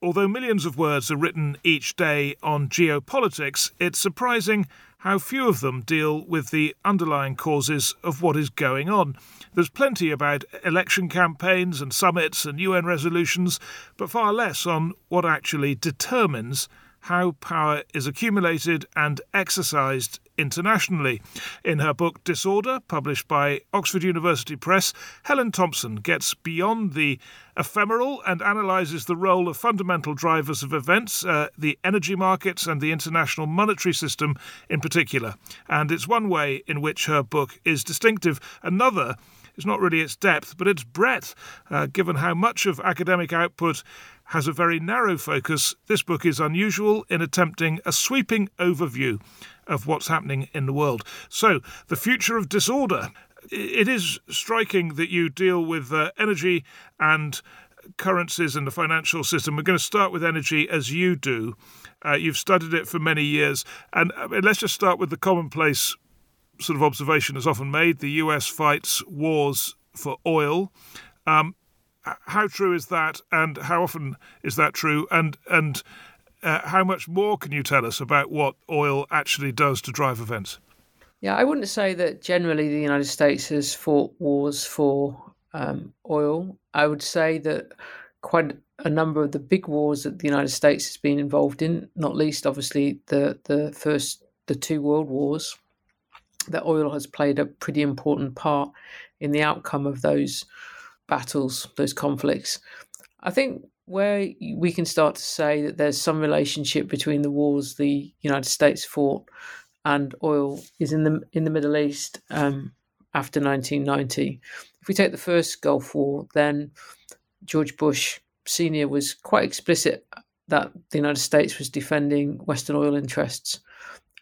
Although millions of words are written each day on geopolitics, it's surprising how few of them deal with the underlying causes of what is going on. There's plenty about election campaigns and summits and UN resolutions, but far less on what actually determines how power is accumulated and exercised internationally. In her book Disorder, published by Oxford University Press, Helen Thompson gets beyond the ephemeral and analyses the role of fundamental drivers of events, uh, the energy markets and the international monetary system in particular. And it's one way in which her book is distinctive. Another is not really its depth, but its breadth, uh, given how much of academic output has a very narrow focus, this book is unusual in attempting a sweeping overview of what's happening in the world. So, the future of disorder. It is striking that you deal with uh, energy and currencies in the financial system. We're going to start with energy as you do. Uh, you've studied it for many years. And uh, let's just start with the commonplace sort of observation that's often made the US fights wars for oil. Um, how true is that, and how often is that true? And and uh, how much more can you tell us about what oil actually does to drive events? Yeah, I wouldn't say that generally the United States has fought wars for um, oil. I would say that quite a number of the big wars that the United States has been involved in, not least obviously the the first the two world wars, that oil has played a pretty important part in the outcome of those battles, those conflicts. I think where we can start to say that there's some relationship between the wars the United States fought and oil is in the in the Middle East um, after 1990. If we take the first Gulf War, then George Bush Senior was quite explicit that the United States was defending Western oil interests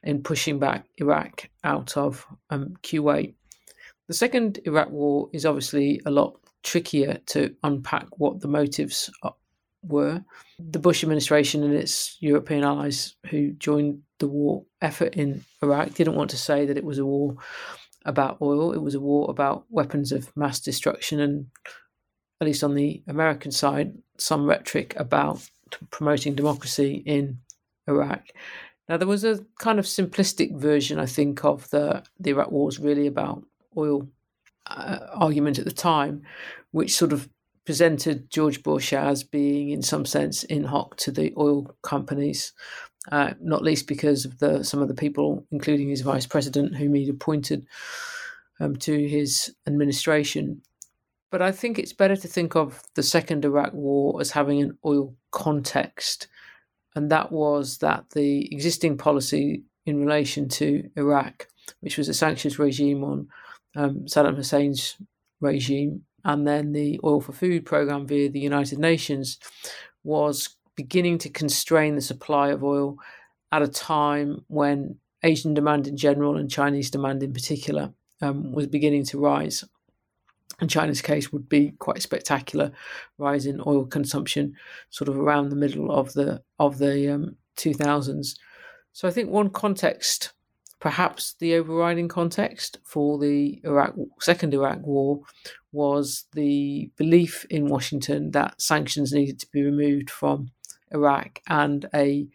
in pushing back Iraq out of um, Kuwait. The second Iraq war is obviously a lot trickier to unpack what the motives were. The Bush administration and its European allies who joined the war effort in Iraq didn't want to say that it was a war about oil, it was a war about weapons of mass destruction, and at least on the American side, some rhetoric about promoting democracy in Iraq. Now, there was a kind of simplistic version, I think, of the, the Iraq War was really about oil uh, argument at the time, which sort of presented George Bush as being, in some sense, in hoc to the oil companies, uh, not least because of the some of the people, including his vice president, whom he'd appointed um, to his administration. But I think it's better to think of the Second Iraq War as having an oil context, and that was that the existing policy in relation to Iraq, which was a sanctions regime on um, Saddam Hussein's regime, and then the Oil for Food program via the United Nations was beginning to constrain the supply of oil at a time when Asian demand in general and Chinese demand in particular um, was beginning to rise. In China's case, would be quite spectacular rise in oil consumption, sort of around the middle of the of the um, 2000s. So I think one context Perhaps the overriding context for the Iraq second Iraq war was the belief in Washington that sanctions needed to be removed from Iraq and a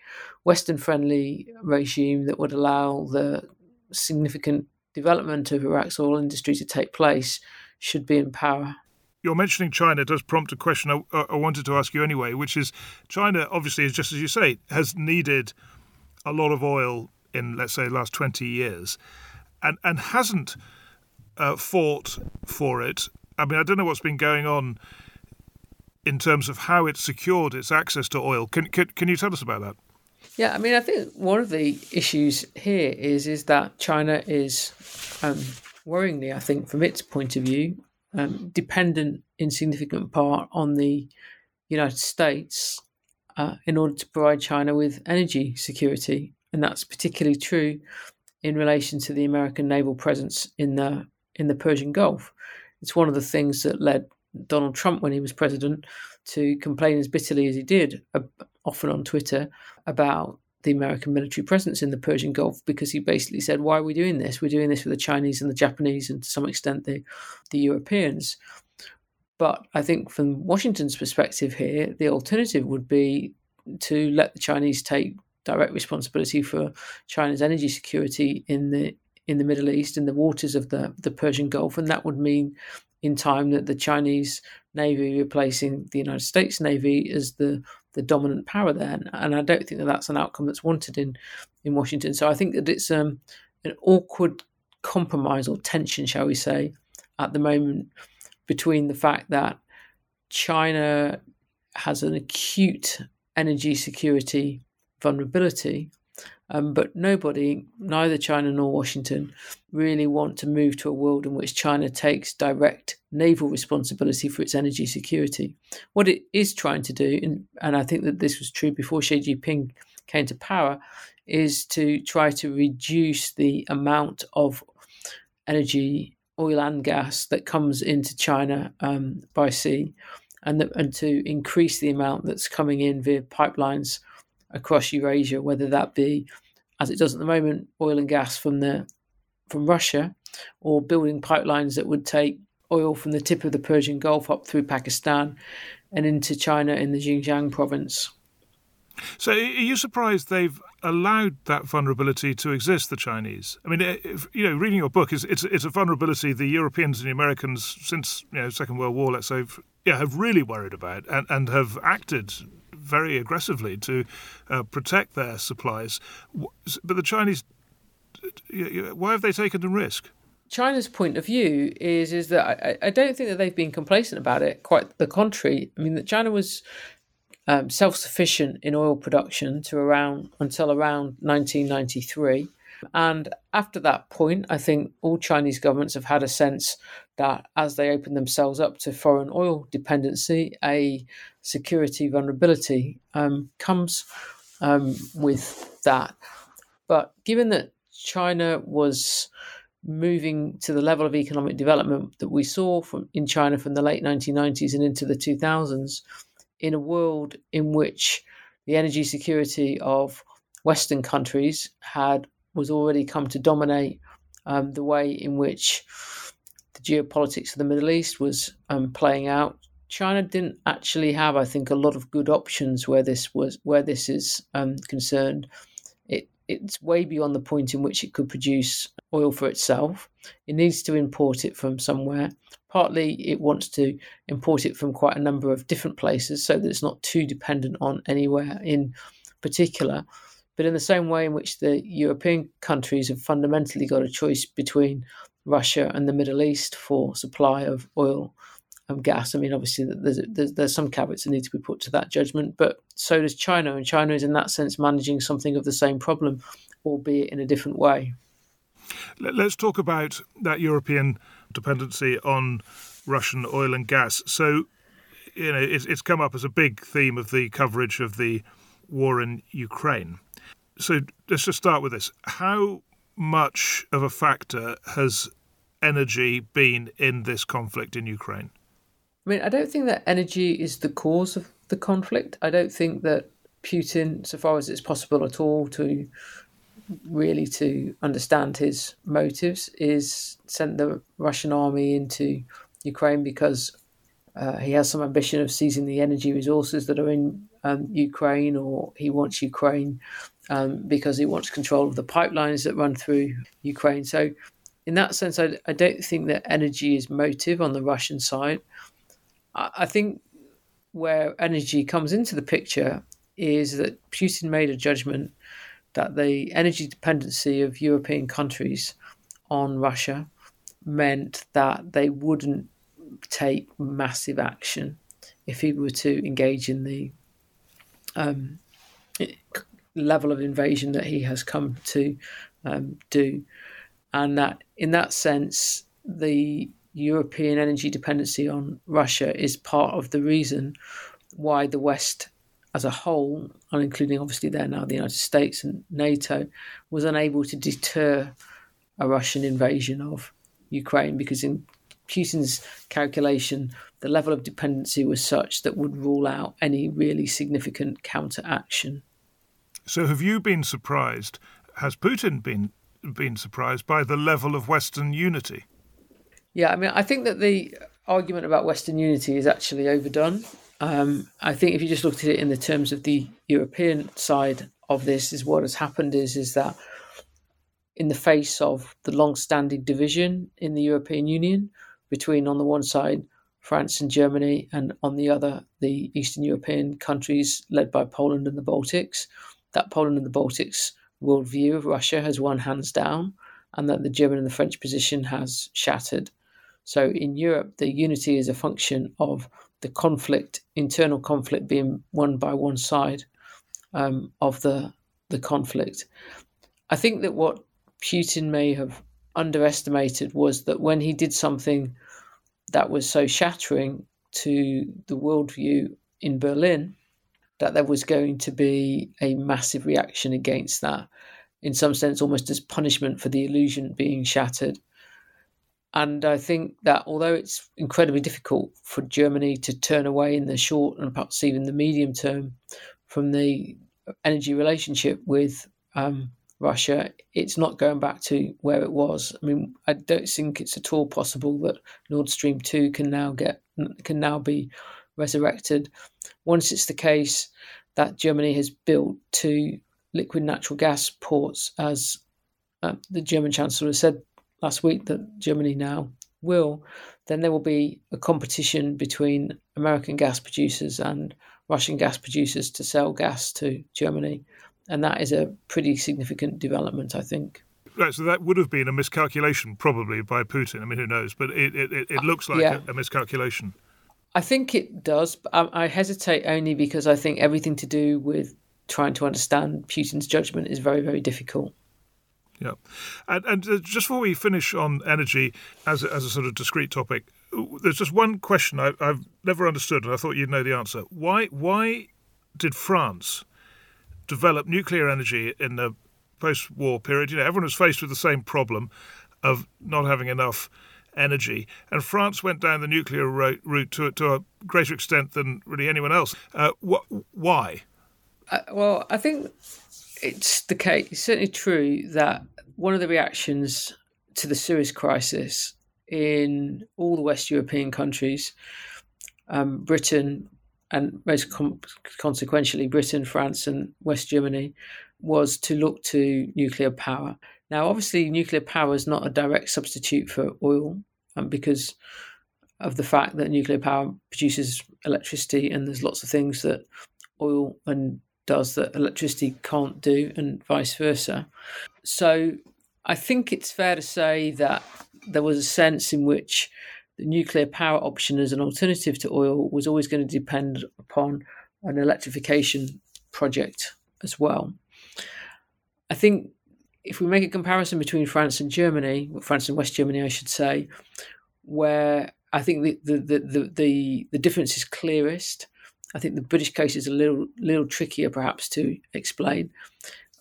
Western friendly regime that would allow the significant development of Iraq's oil industry to take place should be in power. you're mentioning China does prompt a question I, I, wanted to ask you anyway, which is China obviously is just as you say has needed a lot of oil in let's say the last 20 years and and hasn't uh, fought for it. I mean, I don't know what's been going on in terms of how it's secured its access to oil. Can can, can you tell us about that? Yeah, I mean, I think one of the issues here is is that China is um, worryingly, I think, from its point of view, um, dependent in significant part on the United States uh, in order to provide China with energy security, and that's particularly true in relation to the American naval presence in the in the Persian Gulf. It's one of the things that led Donald Trump, when he was president, to complain as bitterly as he did, uh, often on Twitter, about the American military presence in the Persian Gulf because he basically said, "Why are we doing this? We're doing this for the Chinese and the Japanese, and to some extent the the Europeans." But I think from Washington's perspective here, the alternative would be to let the Chinese take direct responsibility for China's energy security in the in the Middle East, in the waters of the, the Persian Gulf, and that would mean in time that the Chinese Navy replacing the United States Navy as the the dominant power there, and I don't think that that's an outcome that's wanted in in Washington. So I think that it's um, an awkward compromise or tension, shall we say, at the moment between the fact that China has an acute energy security vulnerability um, but nobody, neither China nor Washington, really want to move to a world in which China takes direct naval responsibility for its energy security. What it is trying to do, and, and I think that this was true before Xi Jinping came to power, is to try to reduce the amount of energy, oil and gas that comes into China um, by sea, and, the, and to increase the amount that's coming in via pipelines across Eurasia, whether that be, as it does at the moment, oil and gas from the from Russia, or building pipelines that would take oil from the tip of the Persian Gulf up through Pakistan and into China in the Xinjiang province. So, are you surprised they've allowed that vulnerability to exist? The Chinese. I mean, if, you know, reading your book is it's it's a vulnerability the Europeans and the Americans since you know Second World War, let's say, yeah, have really worried about and, and have acted very aggressively to uh, protect their supplies. But the Chinese, why have they taken the risk? China's point of view is is that I, I don't think that they've been complacent about it. Quite the contrary. I mean, that China was um, self sufficient in oil production to around until around 1993. And after that point, I think all Chinese governments have had a sense that as they open themselves up to foreign oil dependency, a security vulnerability um, comes um, with that. But given that China was moving to the level of economic development that we saw from in China from the late 1990s and into the 2000s, in a world in which the energy security of Western countries had was already come to dominate um, the way in which the geopolitics of the Middle East was um, playing out. China didn't actually have, I think, a lot of good options where this was where this is um, concerned. It it's way beyond the point in which it could produce oil for itself. It needs to import it from somewhere. Partly, it wants to import it from quite a number of different places so that it's not too dependent on anywhere in particular. But in the same way in which the European countries have fundamentally got a choice between Russia and the Middle East for supply of oil and gas. I mean, obviously, there's, there's, there's some caveats that need to be put to that judgment, but so does China, and China is in that sense managing something of the same problem, albeit in a different way. Let's talk about that European dependency on Russian oil and gas. So, you know, it's, it's come up as a big theme of the coverage of the war in Ukraine. So let's just start with this. How much of a factor has energy been in this conflict in Ukraine? I mean, I don't think that energy is the cause of the conflict. I don't think that Putin, so far as it's possible at all to really to understand his motives, is sent the Russian army into Ukraine because uh, he has some ambition of seizing the energy resources that are in um, Ukraine, or he wants Ukraine um, because he wants control of the pipelines that run through Ukraine. So, in that sense, I, I don't think that energy is motive on the Russian side. I think where energy comes into the picture is that Putin made a judgment that the energy dependency of European countries on Russia meant that they wouldn't take massive action if he were to engage in the um, level of invasion that he has come to um, do. And that, in that sense, the European energy dependency on Russia is part of the reason why the West as a whole, and including obviously there now the United States and NATO, was unable to deter a Russian invasion of Ukraine because in Putin's calculation, the level of dependency was such that would rule out any really significant counteraction. So, have you been surprised? Has Putin been been surprised by the level of Western unity? Yeah, I mean, I think that the argument about Western unity is actually overdone. Um, I think if you just looked at it in the terms of the European side of this, is what has happened is is that in the face of the long-standing division in the European Union between, on the one side, France and Germany, and on the other, the Eastern European countries led by Poland and the Baltics, that Poland and the Baltics worldview of Russia has won hands down, and that the German and the French position has shattered. So in Europe, the unity is a function of the conflict, internal conflict, being won by one side um, of the the conflict. I think that what Putin may have underestimated was that when he did something that was so shattering to the worldview in Berlin, that there was going to be a massive reaction against that, in some sense, almost as punishment for the illusion being shattered. And I think that although it's incredibly difficult for Germany to turn away in the short and perhaps even the medium term from the energy relationship with um, Russia, it's not going back to where it was. I mean, I don't think it's at all possible that Nord Stream two can now get can now be resurrected. Once it's the case that Germany has built two liquid natural gas ports, as uh, the German Chancellor said last week that Germany now will, then there will be a competition between American gas producers and Russian gas producers to sell gas to Germany. And that is a pretty significant development, I think. Right, so that would have been a miscalculation, probably by Putin. I mean, who knows? But it, it, it looks like yeah. a, a, miscalculation. I think it does. I, I hesitate only because I think everything to do with trying to understand Putin's judgment is very, very difficult. Yeah, and, and uh, just before we finish on energy as a, as a sort of discrete topic, there's just one question I, have never understood, and I thought you'd know the answer. Why why did France develop nuclear energy in the post-war period? You know, everyone was faced with the same problem of not having enough energy, and France went down the nuclear route to to a greater extent than really anyone else. Uh, wh- why? Uh, well, I think it's the case. It's certainly true that one of the reactions to the Suez crisis in all the West European countries, um, Britain, and most com- consequentially, Britain, France, and West Germany, was to look to nuclear power. Now, obviously, nuclear power is not a direct substitute for oil um, because of the fact that nuclear power produces electricity, and there's lots of things that oil and does that electricity can't do, and vice versa. So I think it's fair to say that there was a sense in which the nuclear power option as an alternative to oil was always going to depend upon an electrification project as well. I think if we make a comparison between France and Germany, France and West Germany, I should say, where I think the the the the, the difference is clearest I think the British case is a little little trickier perhaps to explain.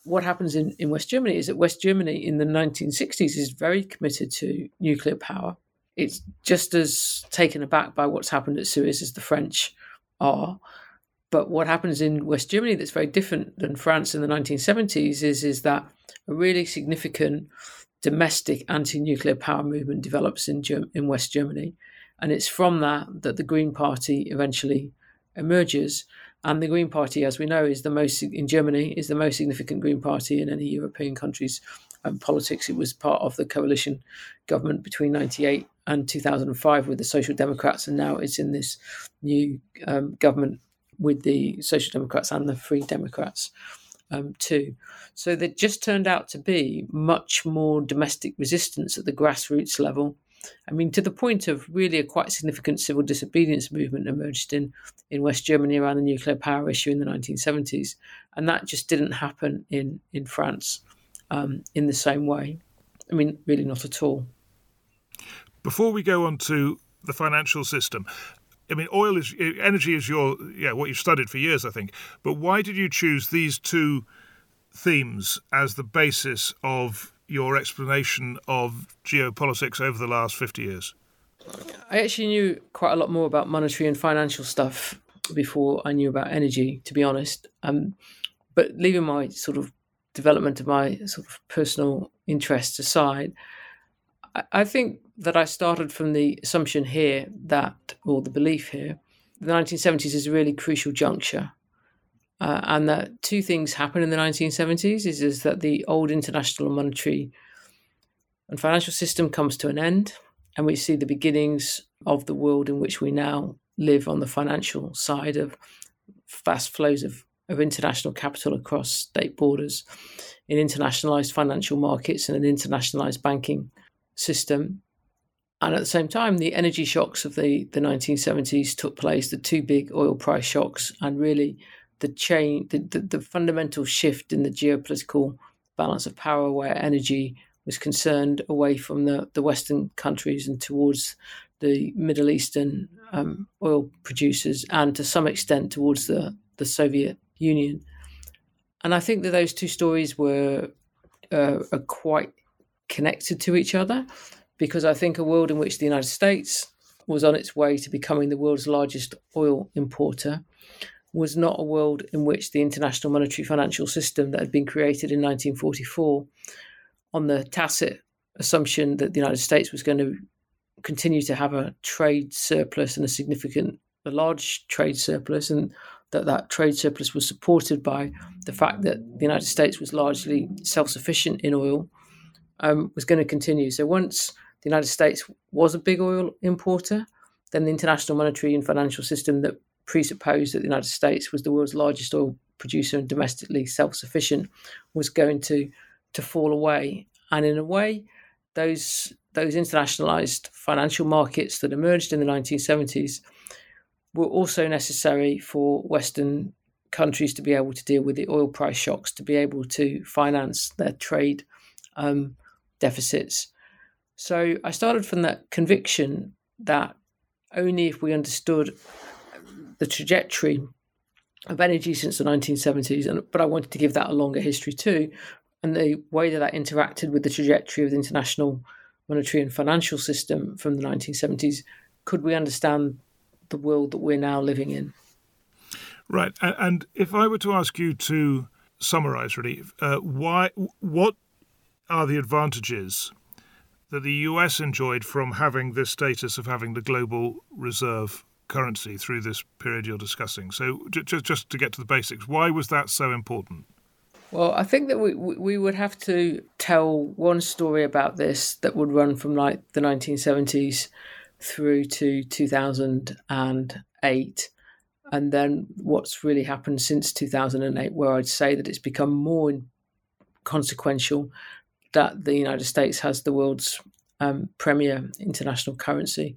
What happens in, in West Germany is that West Germany in the 1960s is very committed to nuclear power. It's just as taken aback by what's happened at Suez as the French are. But what happens in West Germany that's very different than France in the 1970s is, is that a really significant domestic anti-nuclear power movement develops in, Germ- in West Germany. And it's from that that the Green Party eventually emerges. And the Green Party, as we know, is the most in Germany is the most significant Green Party in any European countries um, politics. It was part of the coalition government between '98 and 2005 with the Social Democrats, and now it's in this new um, government with the Social Democrats and the Free Democrats um, too. So there just turned out to be much more domestic resistance at the grassroots level. I mean, to the point of really a quite significant civil disobedience movement emerged in, in West Germany around the nuclear power issue in the 1970s. And that just didn't happen in, in France um, in the same way. I mean, really not at all. Before we go on to the financial system, I mean, oil is energy is your yeah what you've studied for years, I think. But why did you choose these two themes as the basis of your explanation of geopolitics over the last fifty years? I actually knew quite a lot more about monetary and financial stuff before I knew about energy, to be honest. Um, but leaving my sort of development of my sort of personal interests aside, I, I think that I started from the assumption here that, or the belief here, the 1970s is a really crucial juncture. Uh, and that two things happen in the 1970s is, is that the old international monetary and financial system comes to an end, and we see the beginnings of the world in which we now live on the financial side of fast flows of, of international capital across state borders, in internationalized financial markets and an internationalized banking system. And at the same time, the energy shocks of the, the 1970s took place, the two big oil price shocks, and really the chain, the, the, the fundamental shift in the geopolitical balance of power where energy was concerned away from the, the Western countries and towards the Middle Eastern um, oil producers and to some extent towards the, the Soviet Union. And I think that those two stories were uh, are quite connected to each other because I think a world in which the United States was on its way to becoming the world's largest oil importer was not a world in which the international monetary financial system that had been created in 1944 on the tacit assumption that the United States was going to continue to have a trade surplus and a significant a large trade surplus and that that trade surplus was supported by the fact that the United States was largely self-sufficient in oil um, was going to continue. So once the United States was a big oil importer, then the international monetary and financial system that presupposed that the United States was the world's largest oil producer and domestically self-sufficient was going to to fall away. And in a way, those those internationalized financial markets that emerged in the 1970s were also necessary for Western countries to be able to deal with the oil price shocks, to be able to finance their trade um, deficits. So I started from that conviction that only if we understood the trajectory of energy since the 1970s, and but I wanted to give that a longer history too, and the way that that interacted with the trajectory of the international monetary and financial system from the 1970s, could we understand the world that we're now living in? Right, and if I were to ask you to summarize, really, uh, why, what are the advantages that the US enjoyed from having this status of having the global reserve currency through this period you're discussing. So, just just to get to the basics, why was that so important? Well, I think that we we would have to tell one story about this that would run from like the 1970s through to 2008 and then what's really happened since 2008 where I'd say that it's become more consequential that the United States has the world's um, premier international currency.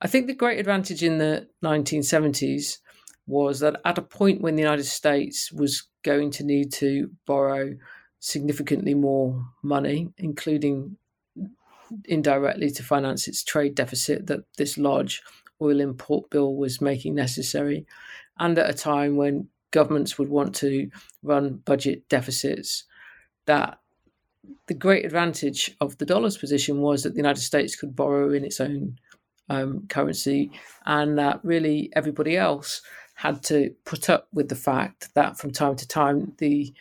I think the great advantage in the 1970s was that at a point when the United States was going to need to borrow significantly more money, including indirectly to finance its trade deficit that this large oil import bill was making necessary, and at a time when governments would want to run budget deficits, that the great advantage of the dollar's position was that the United States could borrow in its own um, currency, and that really everybody else had to put up with the fact that from time to time the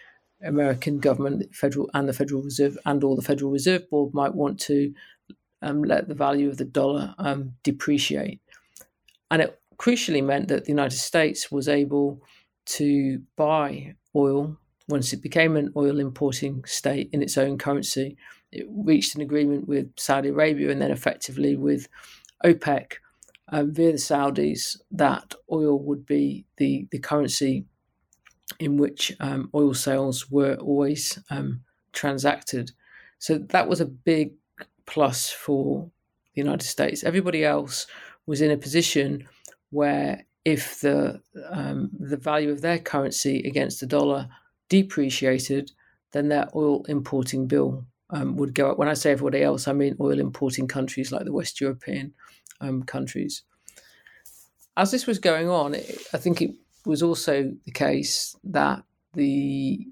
American government, federal and the Federal Reserve, and all the Federal Reserve Board might want to um, let the value of the dollar um, depreciate, and it crucially meant that the United States was able to buy oil once it became an oil importing state in its own currency. It reached an agreement with Saudi Arabia and then effectively with OPEC um, via the Saudis that oil would be the, the currency in which um, oil sales were always um, transacted. So that was a big plus for the United States. Everybody else was in a position where if the um, the value of their currency against the dollar depreciated, then their oil importing bill um, would go up. When I say everybody else, I mean oil importing countries like the West European um, countries. As this was going on, I think it was also the case that the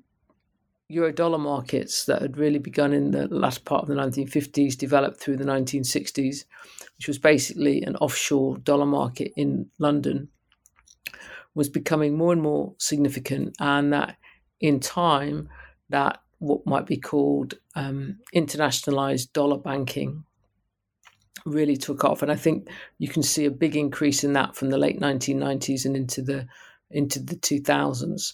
euro dollar markets that had really begun in the last part of the 1950s developed through the 1960s, which was basically an offshore dollar market in London, was becoming more and more significant, and that in time, that what might be called um, internationalized dollar banking really took off. And I think you can see a big increase in that from the late 1990s and into the into the 2000s.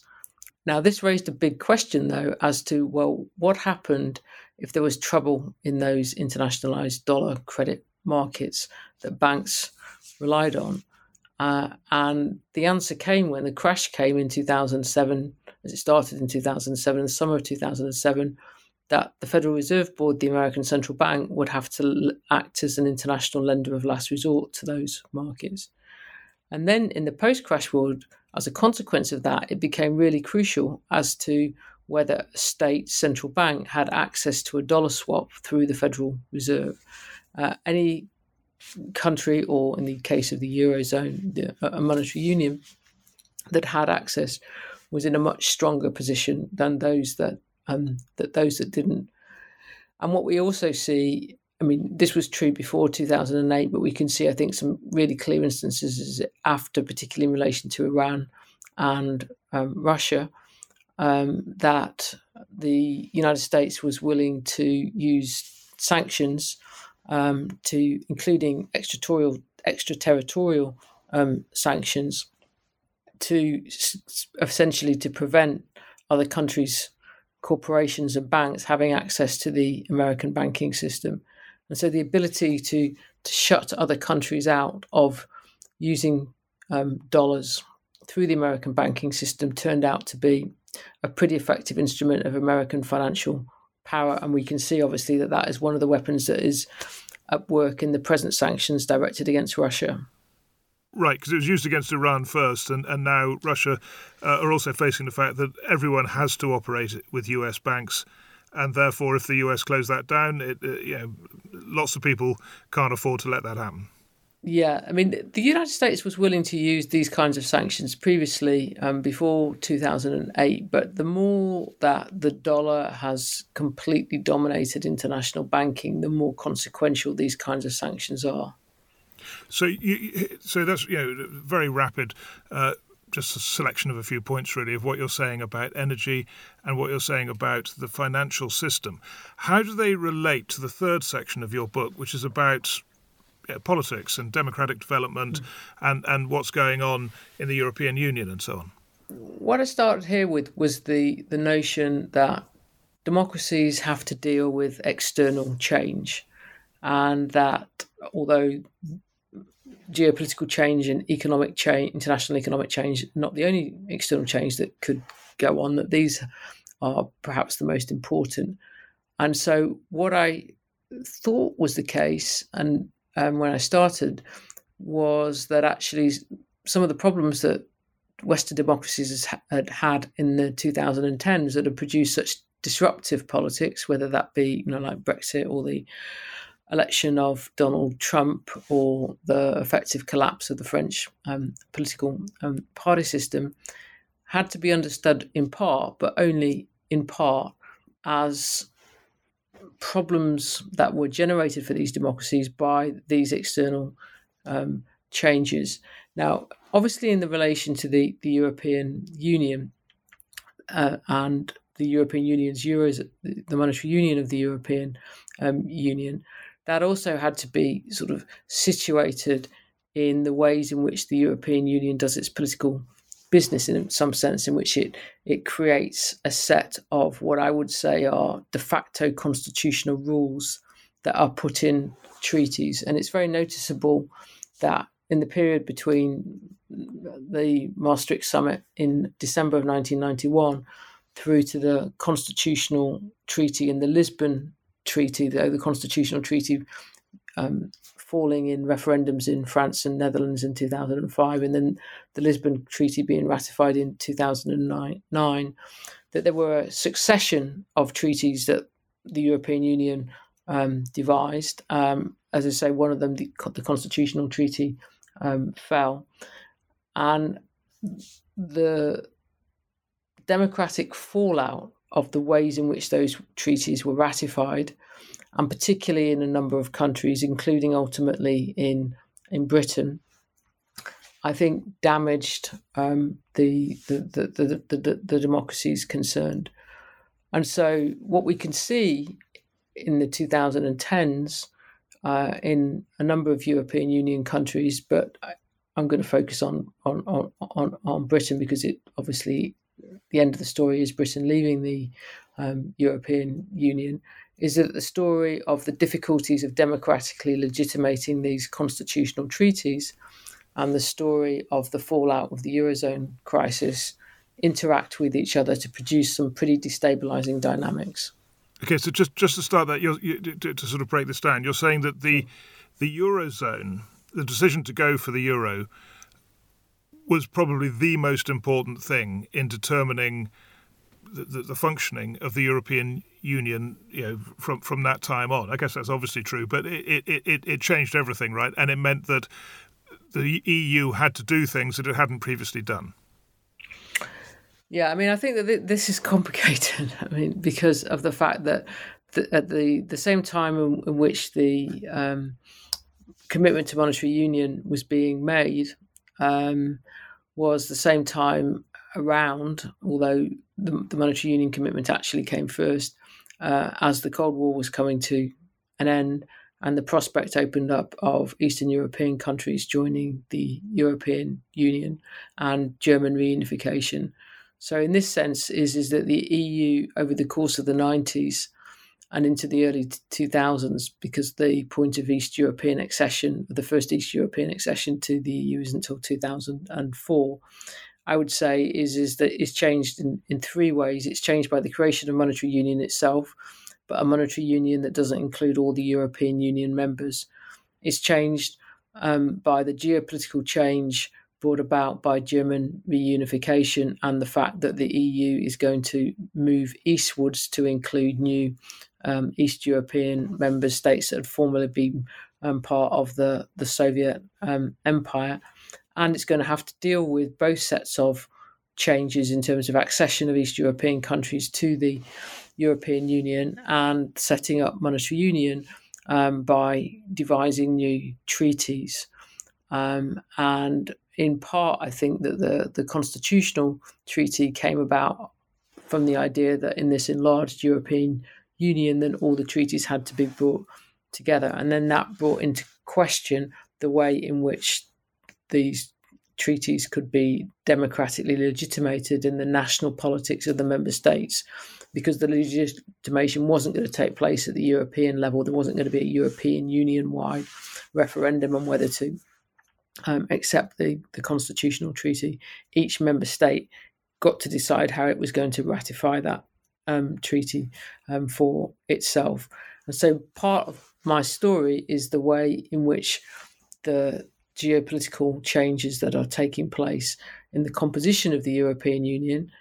Now, this raised a big question, though, as to well, what happened if there was trouble in those internationalized dollar credit markets that banks relied on? Uh, and the answer came when the crash came in 2007, as it started in 2007, in the summer of 2007, that the Federal Reserve Board, the American Central Bank, would have to act as an international lender of last resort to those markets. And then in the post crash world, as a consequence of that, it became really crucial as to whether a state central bank had access to a dollar swap through the Federal Reserve. Uh, any country, or in the case of the Eurozone, the, a monetary union that had access was in a much stronger position than those that um, that those that didn't. And what we also see, I mean, this was true before 2008, but we can see, I think, some really clear instances after, particularly in relation to Iran and um, Russia, um, that the United States was willing to use sanctions um, to, including extraterritorial, extraterritorial um, sanctions, to essentially to prevent other countries corporations and banks having access to the American banking system. And so the ability to, to shut other countries out of using um, dollars through the American banking system turned out to be a pretty effective instrument of American financial power. And we can see, obviously, that that is one of the weapons that is at work in the present sanctions directed against Russia. Right, because it was used against Iran first, and, and now Russia uh, are also facing the fact that everyone has to operate with US banks, and therefore, if the US close that down, it, uh, you know, lots of people can't afford to let that happen. Yeah, I mean, the United States was willing to use these kinds of sanctions previously, um, before 2008, but the more that the dollar has completely dominated international banking, the more consequential these kinds of sanctions are. So, you, so that's you know very rapid. Uh, just a selection of a few points, really, of what you're saying about energy and what you're saying about the financial system. How do they relate to the third section of your book, which is about politics and democratic development mm. and, and what's going on in the European Union and so on? What I started here with was the, the notion that democracies have to deal with external change, and that although geopolitical change and economic change, international economic change, not the only external change that could go on, that these are perhaps the most important. And so, what I thought was the case, and um, when I started, was that actually some of the problems that Western democracies had had in the 2010s that had produced such disruptive politics, whether that be you know like Brexit or the election of Donald Trump or the effective collapse of the French um, political um, party system had to be understood in part, but only in part, as problems that were generated for these democracies by these external um, changes. Now, obviously, in the relation to the, the European Union uh, and the European Union's euros, the monetary union of the European um, Union, that also had to be sort of situated in the ways in which the European Union does its political business in some sense, in which it it creates a set of what I would say are de facto constitutional rules that are put in treaties, and it's very noticeable that in the period between the Maastricht summit in December of 1991 through to the constitutional treaty and the Lisbon Treaty, the, the constitutional treaty um, falling in referendums in France and Netherlands in 2005, and then the Lisbon Treaty being ratified in 2009, that there were a succession of treaties that the European Union um, devised. Um, as I say, one of them, the, the Constitutional Treaty, um, fell. And the democratic fallout of the ways in which those treaties were ratified and particularly in a number of countries, including ultimately in in Britain, I think damaged um, the, the, the, the, the, the democracies concerned. And so, what we can see in the 2010s uh, in a number of European Union countries, but I, am going to focus on, on, on, on, on Britain because it obviously the end of the story is Britain leaving the um, European Union is that the story of the difficulties of democratically legitimating these constitutional treaties and the story of the fallout of the Eurozone crisis interact with each other to produce some pretty destabilizing dynamics. Okay, so just, just to start that, you, to, to, sort of break this down, you're saying that the, the Eurozone, the decision to go for the Euro, was probably the most important thing in determining the, the, functioning of the European Union, you know, from from that time on. I guess that's obviously true, but it it, it, it changed everything, right? And it meant that the EU had to do things that it hadn't previously done. Yeah, I mean, I think that this is complicated. I mean, because of the fact that the, at the the same time in, in which the um, commitment to monetary union was being made, um, was the same time around, although the, the monetary union commitment actually came first, uh, as the Cold War was coming to an end and the prospect opened up of Eastern European countries joining the European Union and German reunification. So, in this sense, is is that the EU over the course of the nineties and into the early 2000s, because the point of East European accession, the first East European accession to the EU is until 2004, I would say is is that it's changed in, in three ways. It's changed by the creation of monetary union itself, but a monetary union that doesn't include all the European Union members. It's changed um, by the geopolitical change brought about by German reunification and the fact that the EU is going to move eastwards to include new um, East European member states that had formerly been um, part of the, the Soviet um, Empire and it's going to have to deal with both sets of changes in terms of accession of East European countries to the European Union and setting up monetary union um, by devising new treaties. Um, and in part, I think that the, the constitutional treaty came about from the idea that in this enlarged European Union, then all the treaties had to be brought together. And then that brought into question the way in which these treaties could be democratically legitimated in the national politics of the member states because the legitimation wasn't going to take place at the European level. There wasn't going to be a European Union wide referendum on whether to um, accept the, the constitutional treaty. Each member state got to decide how it was going to ratify that um, treaty um, for itself. And so part of my story is the way in which the geopolitical changes that are taking place in the composition of the European Union,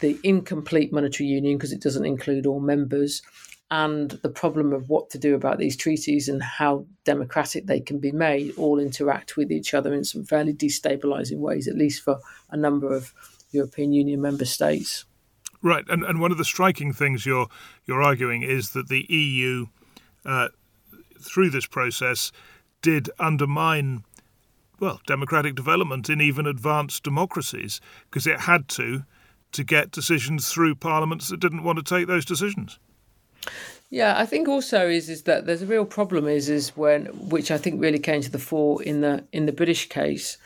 the incomplete monetary union because it doesn't include all members, and the problem of what to do about these treaties and how democratic they can be made all interact with each other in some fairly destabilizing ways, at least for a number of European Union member states. Right, and, and one of the striking things you're you're arguing is that the EU, uh, through this process, did undermine well, democratic development in even advanced democracies because it had to to get decisions through parliaments that didn't want to take those decisions. Yeah, I think also is is that there's a real problem is is when which I think really came to the fore in the in the British case,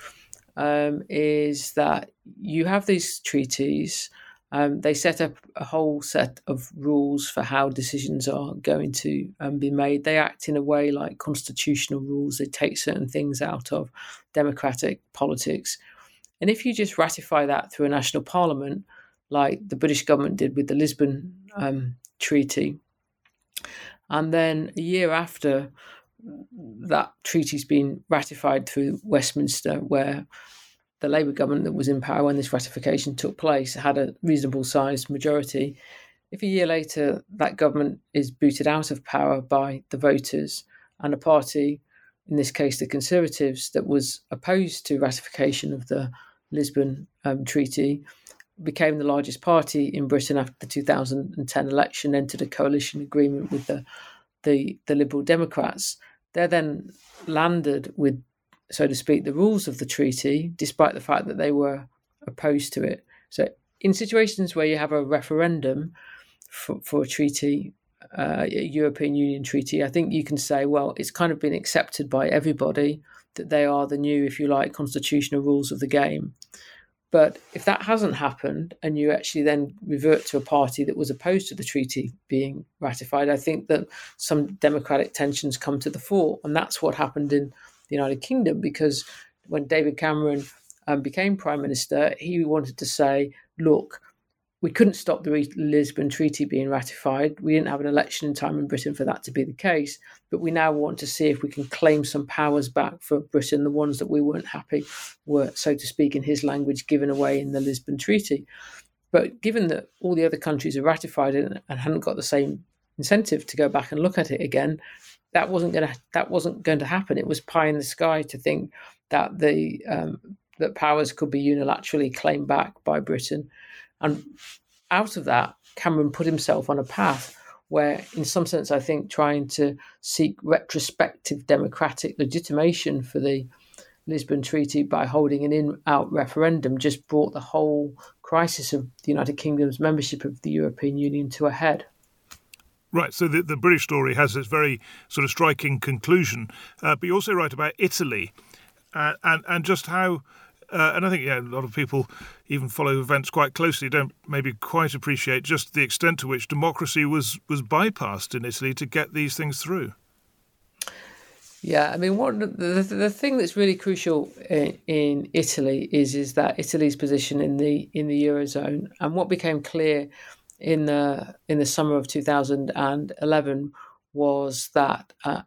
um, is that you have these treaties. Um, they set up a whole set of rules for how decisions are going to um, be made. They act in a way like constitutional rules. They take certain things out of democratic politics. And if you just ratify that through a national parliament, like the British government did with the Lisbon um, Treaty, and then a year after that treaty's been ratified through Westminster, where the Labour government that was in power when this ratification took place had a reasonable sized majority. If a year later that government is booted out of power by the voters and a party, in this case the Conservatives, that was opposed to ratification of the Lisbon um, Treaty, became the largest party in Britain after the 2010 election, entered a coalition agreement with the the, the Liberal Democrats. They're then landed with so to speak, the rules of the treaty, despite the fact that they were opposed to it. So, in situations where you have a referendum for, for a treaty, uh, a European Union treaty, I think you can say, well, it's kind of been accepted by everybody that they are the new, if you like, constitutional rules of the game. But if that hasn't happened and you actually then revert to a party that was opposed to the treaty being ratified, I think that some democratic tensions come to the fore. And that's what happened in the United Kingdom because when David Cameron um, became prime minister, he wanted to say, look, we couldn't stop the Lisbon Treaty being ratified. We didn't have an election in time in Britain for that to be the case. But we now want to see if we can claim some powers back for Britain. The ones that we weren't happy were, so to speak, in his language, given away in the Lisbon Treaty. But given that all the other countries have ratified it and hadn't got the same incentive to go back and look at it again, that wasn't going to that wasn't going to happen. It was pie in the sky to think that the um, that powers could be unilaterally claimed back by Britain, and out of that, Cameron put himself on a path where, in some sense, I think trying to seek retrospective democratic legitimation for the Lisbon Treaty by holding an in-out referendum just brought the whole crisis of the United Kingdom's membership of the European Union to a head. Right, so the, the British story has this very sort of striking conclusion, uh, but you also write about Italy uh, and and just how, uh, and I think yeah, a lot of people even follow events quite closely don't maybe quite appreciate just the extent to which democracy was was bypassed in Italy to get these things through. Yeah, I mean, what the, the, the thing that's really crucial in, in Italy is is that Italy's position in the in the eurozone, and what became clear in the in the summer of 2011 was that uh,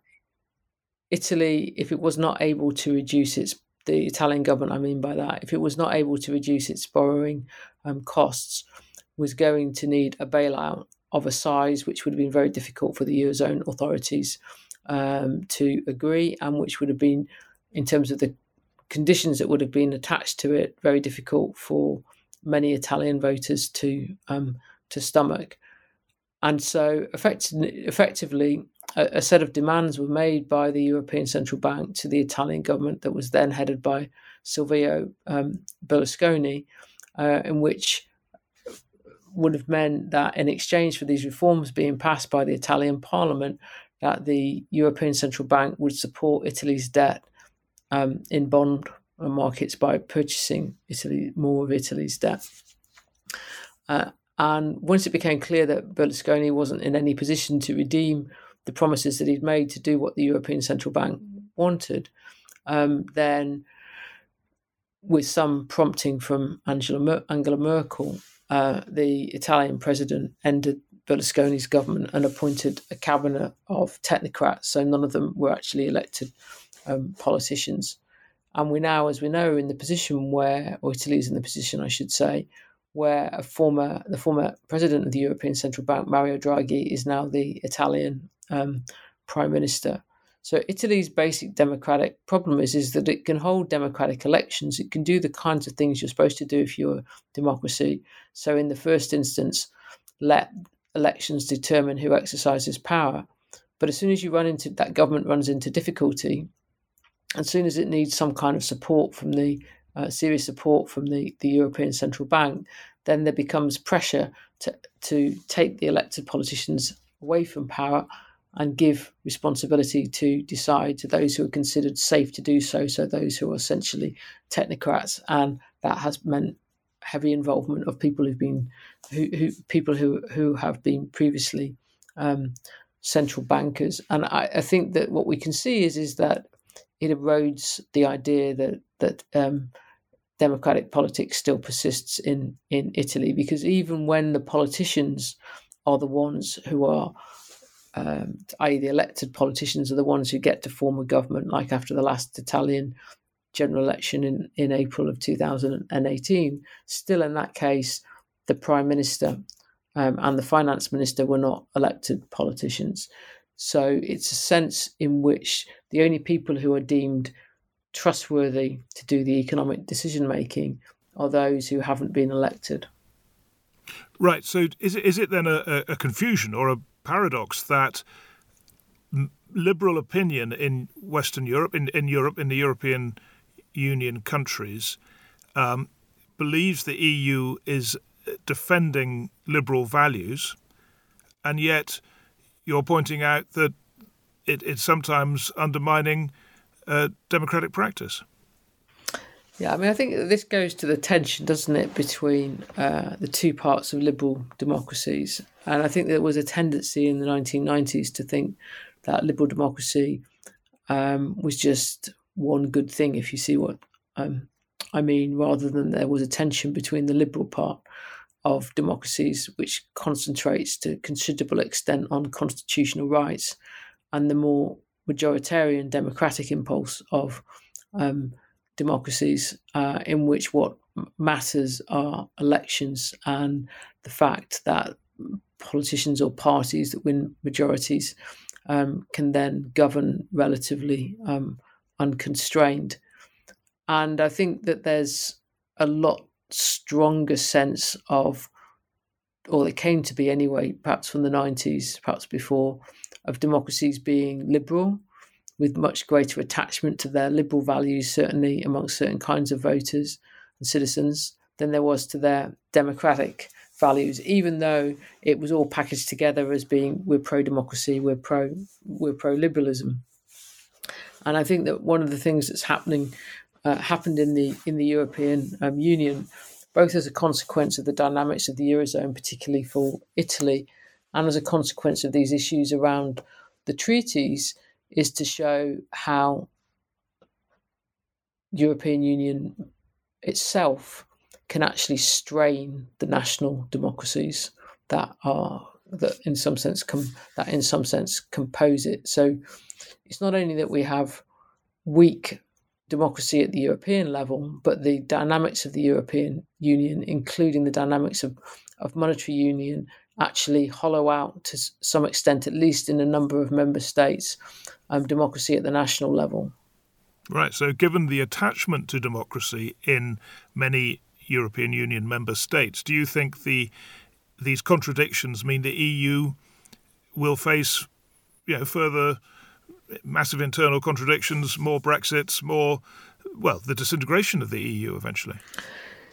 Italy, if it was not able to reduce its the Italian government, I mean by that, if it was not able to reduce its borrowing um, costs, was going to need a bailout of a size which would have been very difficult for the eurozone authorities um, to agree, and which would have been, in terms of the conditions that would have been attached to it, very difficult for many Italian voters to um, to stomach. And so, effect- effectively, a, a, set of demands were made by the European Central Bank to the Italian government that was then headed by Silvio um, Berlusconi, uh, in which would have meant that in exchange for these reforms being passed by the Italian Parliament, that the European Central Bank would support Italy's debt um, in bond markets by purchasing Italy more of Italy's debt. Uh, and once it became clear that Berlusconi wasn't in any position to redeem the promises that he'd made to do what the European Central Bank wanted, um, then with some prompting from Angela, Mer- Angela Merkel, uh, the Italian president ended Berlusconi's government and appointed a cabinet of technocrats. So none of them were actually elected um, politicians. And we now, as we know, in the position where, or Italy is in the position, I should say, where a former the former president of the European Central Bank, Mario Draghi, is now the Italian um, prime minister. So Italy's basic democratic problem is is that it can hold democratic elections. It can do the kinds of things you're supposed to do if you're a democracy. So in the first instance, let elections determine who exercises power. But as soon as you run into that government runs into difficulty, as soon as it needs some kind of support from the uh, serious support from the, the European Central Bank, then there becomes pressure to, to take the elected politicians away from power and give responsibility to decide to those who are considered safe to do so, so those who are essentially technocrats, and that has meant heavy involvement of people who've been who, who people who who have been previously um, central bankers, and I, I, think that what we can see is is that it erodes the idea that that um, democratic politics still persists in in Italy because even when the politicians are the ones who are um, i.e., the elected politicians are the ones who get to form a government, like after the last Italian general election in, in April of 2018. Still, in that case, the prime minister um, and the finance minister were not elected politicians. So it's a sense in which the only people who are deemed trustworthy to do the economic decision making are those who haven't been elected. Right. So is it, is it then a, a confusion or a paradox that liberal opinion in Western Europe, in, in Europe, in the European Union countries, um, believes the EU is defending liberal values, and yet you're pointing out that it, it's sometimes undermining uh, democratic practice. Yeah, I mean, I think this goes to the tension, doesn't it, between uh, the two parts of liberal democracies. And I think there was a tendency in the 1990s to think that liberal democracy um, was just one good thing, if you see what um, I mean, rather than there was a tension between the liberal part of democracies, which concentrates to considerable extent on constitutional rights, and the more majoritarian democratic impulse of um, democracies uh, in which what matters are elections and the fact that politicians or parties that win majorities um, can then govern relatively um, unconstrained. And I think that there's a lot stronger sense of, or it came to be anyway, perhaps from the 90s, perhaps before, of democracies being liberal with much greater attachment to their liberal values, certainly amongst certain kinds of voters and citizens, than there was to their democratic values, even though it was all packaged together as being we're pro democracy, we're pro we're pro liberalism. And I think that one of the things that's happening uh, happened in the in the European um, Union, both as a consequence of the dynamics of the eurozone, particularly for Italy, and as a consequence of these issues around the treaties, is to show how European Union itself can actually strain the national democracies that are that in some sense com- that in some sense compose it. So it's not only that we have weak democracy at the European level, but the dynamics of the European Union, including the dynamics of, of monetary union, actually hollow out to some extent, at least in a number of member states, um, democracy at the national level. Right. So, given the attachment to democracy in many European Union member states, do you think the these contradictions mean the EU will face, you know, further massive internal contradictions, more Brexits, more well, the disintegration of the EU eventually?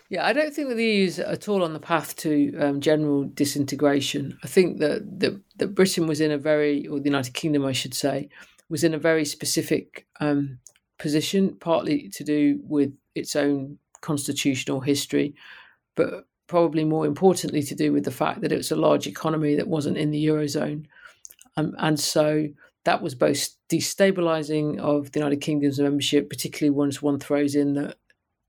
Yeah, I don't think that the EU is at all on the path to um, general disintegration. I think that, that that Britain was in a very, or the United Kingdom, I should say, was in a very specific um, position, partly to do with its own constitutional history, but probably more importantly to do with the fact that it was a large economy that wasn't in the eurozone, um, and so that was both destabilizing of the United Kingdom's membership, particularly once one throws in that,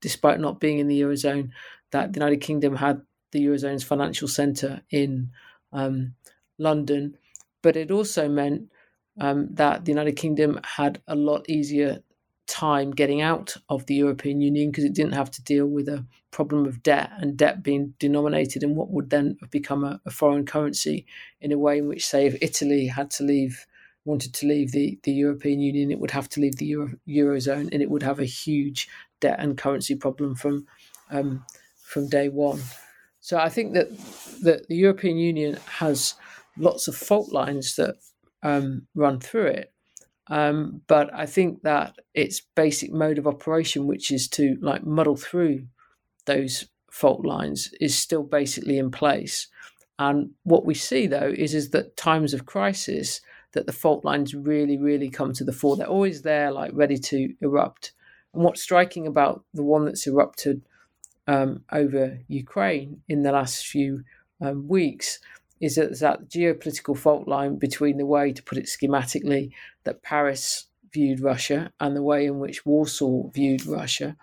despite not being in the eurozone, that the United Kingdom had the eurozone's financial centre in um, London, but it also meant um, that the United Kingdom had a lot easier time getting out of the European Union because it didn't have to deal with a problem of debt and debt being denominated in what would then have become a, a foreign currency in a way in which, say, if Italy had to leave, wanted to leave the, the European Union, it would have to leave the Euro, Eurozone and it would have a huge debt and currency problem from um, from day one. So I think that, that the European Union has lots of fault lines that um, run through it. Um, but I think that its basic mode of operation, which is to like muddle through those fault lines, is still basically in place. And what we see though is is that times of crisis that the fault lines really, really come to the fore. They're always there, like ready to erupt. And what's striking about the one that's erupted um, over Ukraine in the last few um, weeks is that there's that geopolitical fault line between the way, to put it schematically, that Paris viewed Russia and the way in which Warsaw viewed Russia.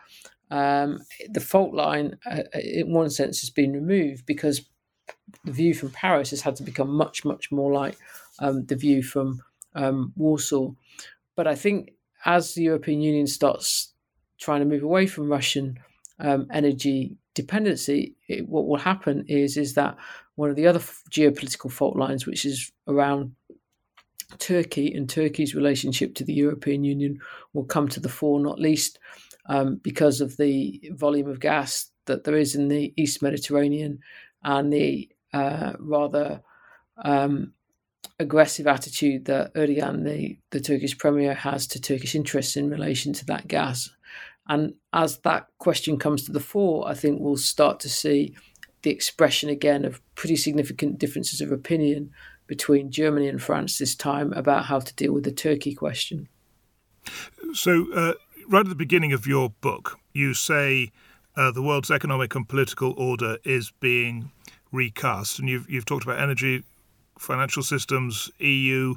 Um, the fault line, uh, in one sense, has been removed because the view from Paris has had to become much, much more like um, the view from um, Warsaw. But I think as the European Union starts trying to move away from Russian um, energy dependency, it, what will happen is is that one of the other geopolitical fault lines, which is around Turkey and Turkey's relationship to the European Union, will come to the fore, not least um, because of the volume of gas that there is in the East Mediterranean and the uh, rather um, aggressive attitude that Erdogan, the, the Turkish premier, has to Turkish interests in relation to that gas. And as that question comes to the fore, I think we'll start to see the expression again of pretty significant differences of opinion between Germany and France this time about how to deal with the Turkey question. So, uh, right at the beginning of your book, you say uh, the world's economic and political order is being recast, and you've you've talked about energy, financial systems, EU,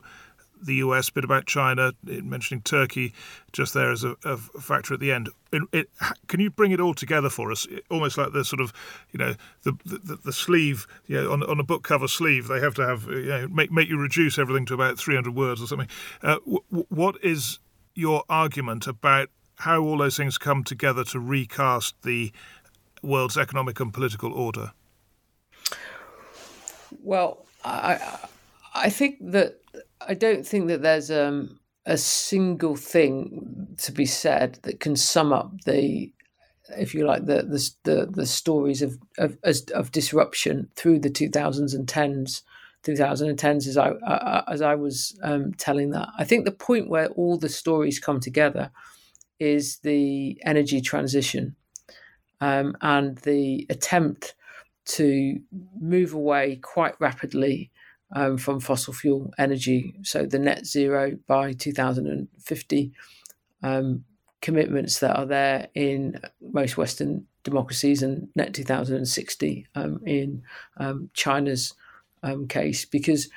the US, a bit about China, mentioning Turkey just there as a, a factor at the end. It, it, can you bring it all together for us? Almost like the sort of, you know, the the, the sleeve, you know, on, on a book cover sleeve, they have to have, you know, make, make you reduce everything to about 300 words or something. Uh, w- what is your argument about how all those things come together to recast the world's economic and political order? Well, I I think that I don't think that there's um, a single thing to be said that can sum up the, if you like, the the the, the stories of, of of disruption through the 2000s and 10s. 2010s as I uh, as I was um, telling that. I think the point where all the stories come together is the energy transition um, and the attempt to move away quite rapidly um, from fossil fuel energy. So the net zero by 2050 um, commitments that are there in most Western democracies and net 2060 um, in um, China's um, case. Because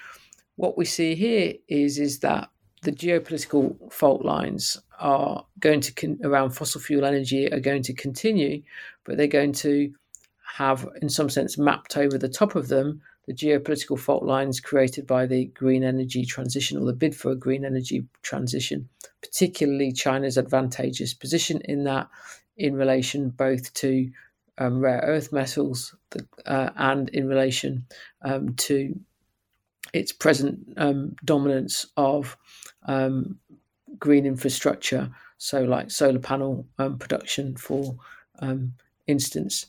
what we see here is is that the geopolitical fault lines are going to con- around fossil fuel energy are going to continue, but they're going to have, in some sense, mapped over the top of them the geopolitical fault lines created by the green energy transition or the bid for a green energy transition, particularly China's advantageous position in that, in relation both to um, rare earth metals uh, and in relation um, to its present um, dominance of um, green infrastructure, so like solar panel um, production, for um, instance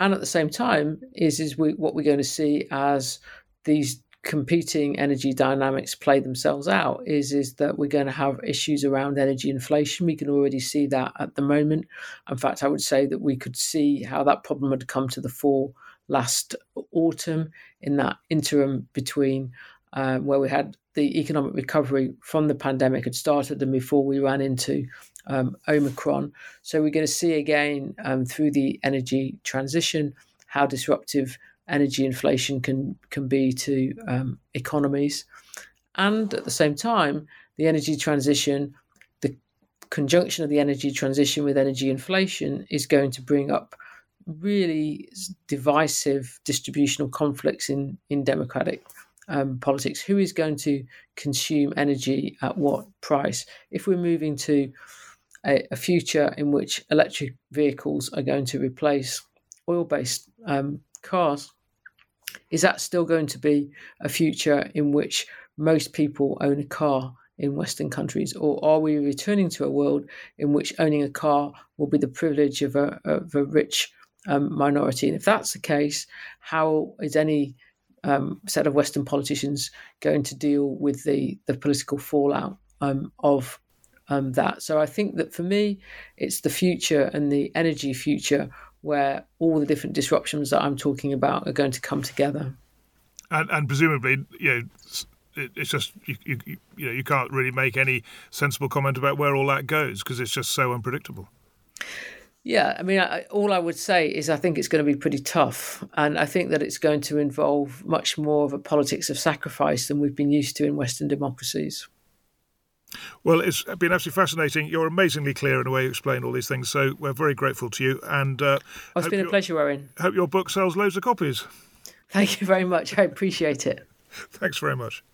and at the same time is is we, what we're going to see as these competing energy dynamics play themselves out is is that we're going to have issues around energy inflation. We can already see that at the moment. In fact i would say that we could see how that problem had come to the fore last autumn in that interim between uh, where we had the economic recovery from the pandemic had started and before we ran into um, Omicron. So we're going to see again um, through the energy transition how disruptive energy inflation can can be to um, economies, and at the same time, the energy transition, the conjunction of the energy transition with energy inflation is going to bring up really divisive distributional conflicts in in democratic um, politics. Who is going to consume energy at what price? If we're moving to a, a future in which electric vehicles are going to replace oil based um, cars, is that still going to be a future in which most people own a car in Western countries? Or are we returning to a world in which owning a car will be the privilege of a, of a rich um, minority? And if that's the case, how is any um, set of Western politicians going to deal with the, the political fallout um, of um, that. So I think that for me, it's the future and the energy future where all the different disruptions that I'm talking about are going to come together. And, and presumably, you know, it, it's just you, you, you know you can't really make any sensible comment about where all that goes because it's just so unpredictable. Yeah, I mean, I, all I would say is I think it's going to be pretty tough, and I think that it's going to involve much more of a politics of sacrifice than we've been used to in Western democracies. Well, it's been absolutely fascinating. You're amazingly clear in the way you explain all these things, so we're very grateful to you. And uh, oh, it's been a pleasure, Owen. Hope your book sells loads of copies. Thank you very much. I appreciate it. Thanks very much.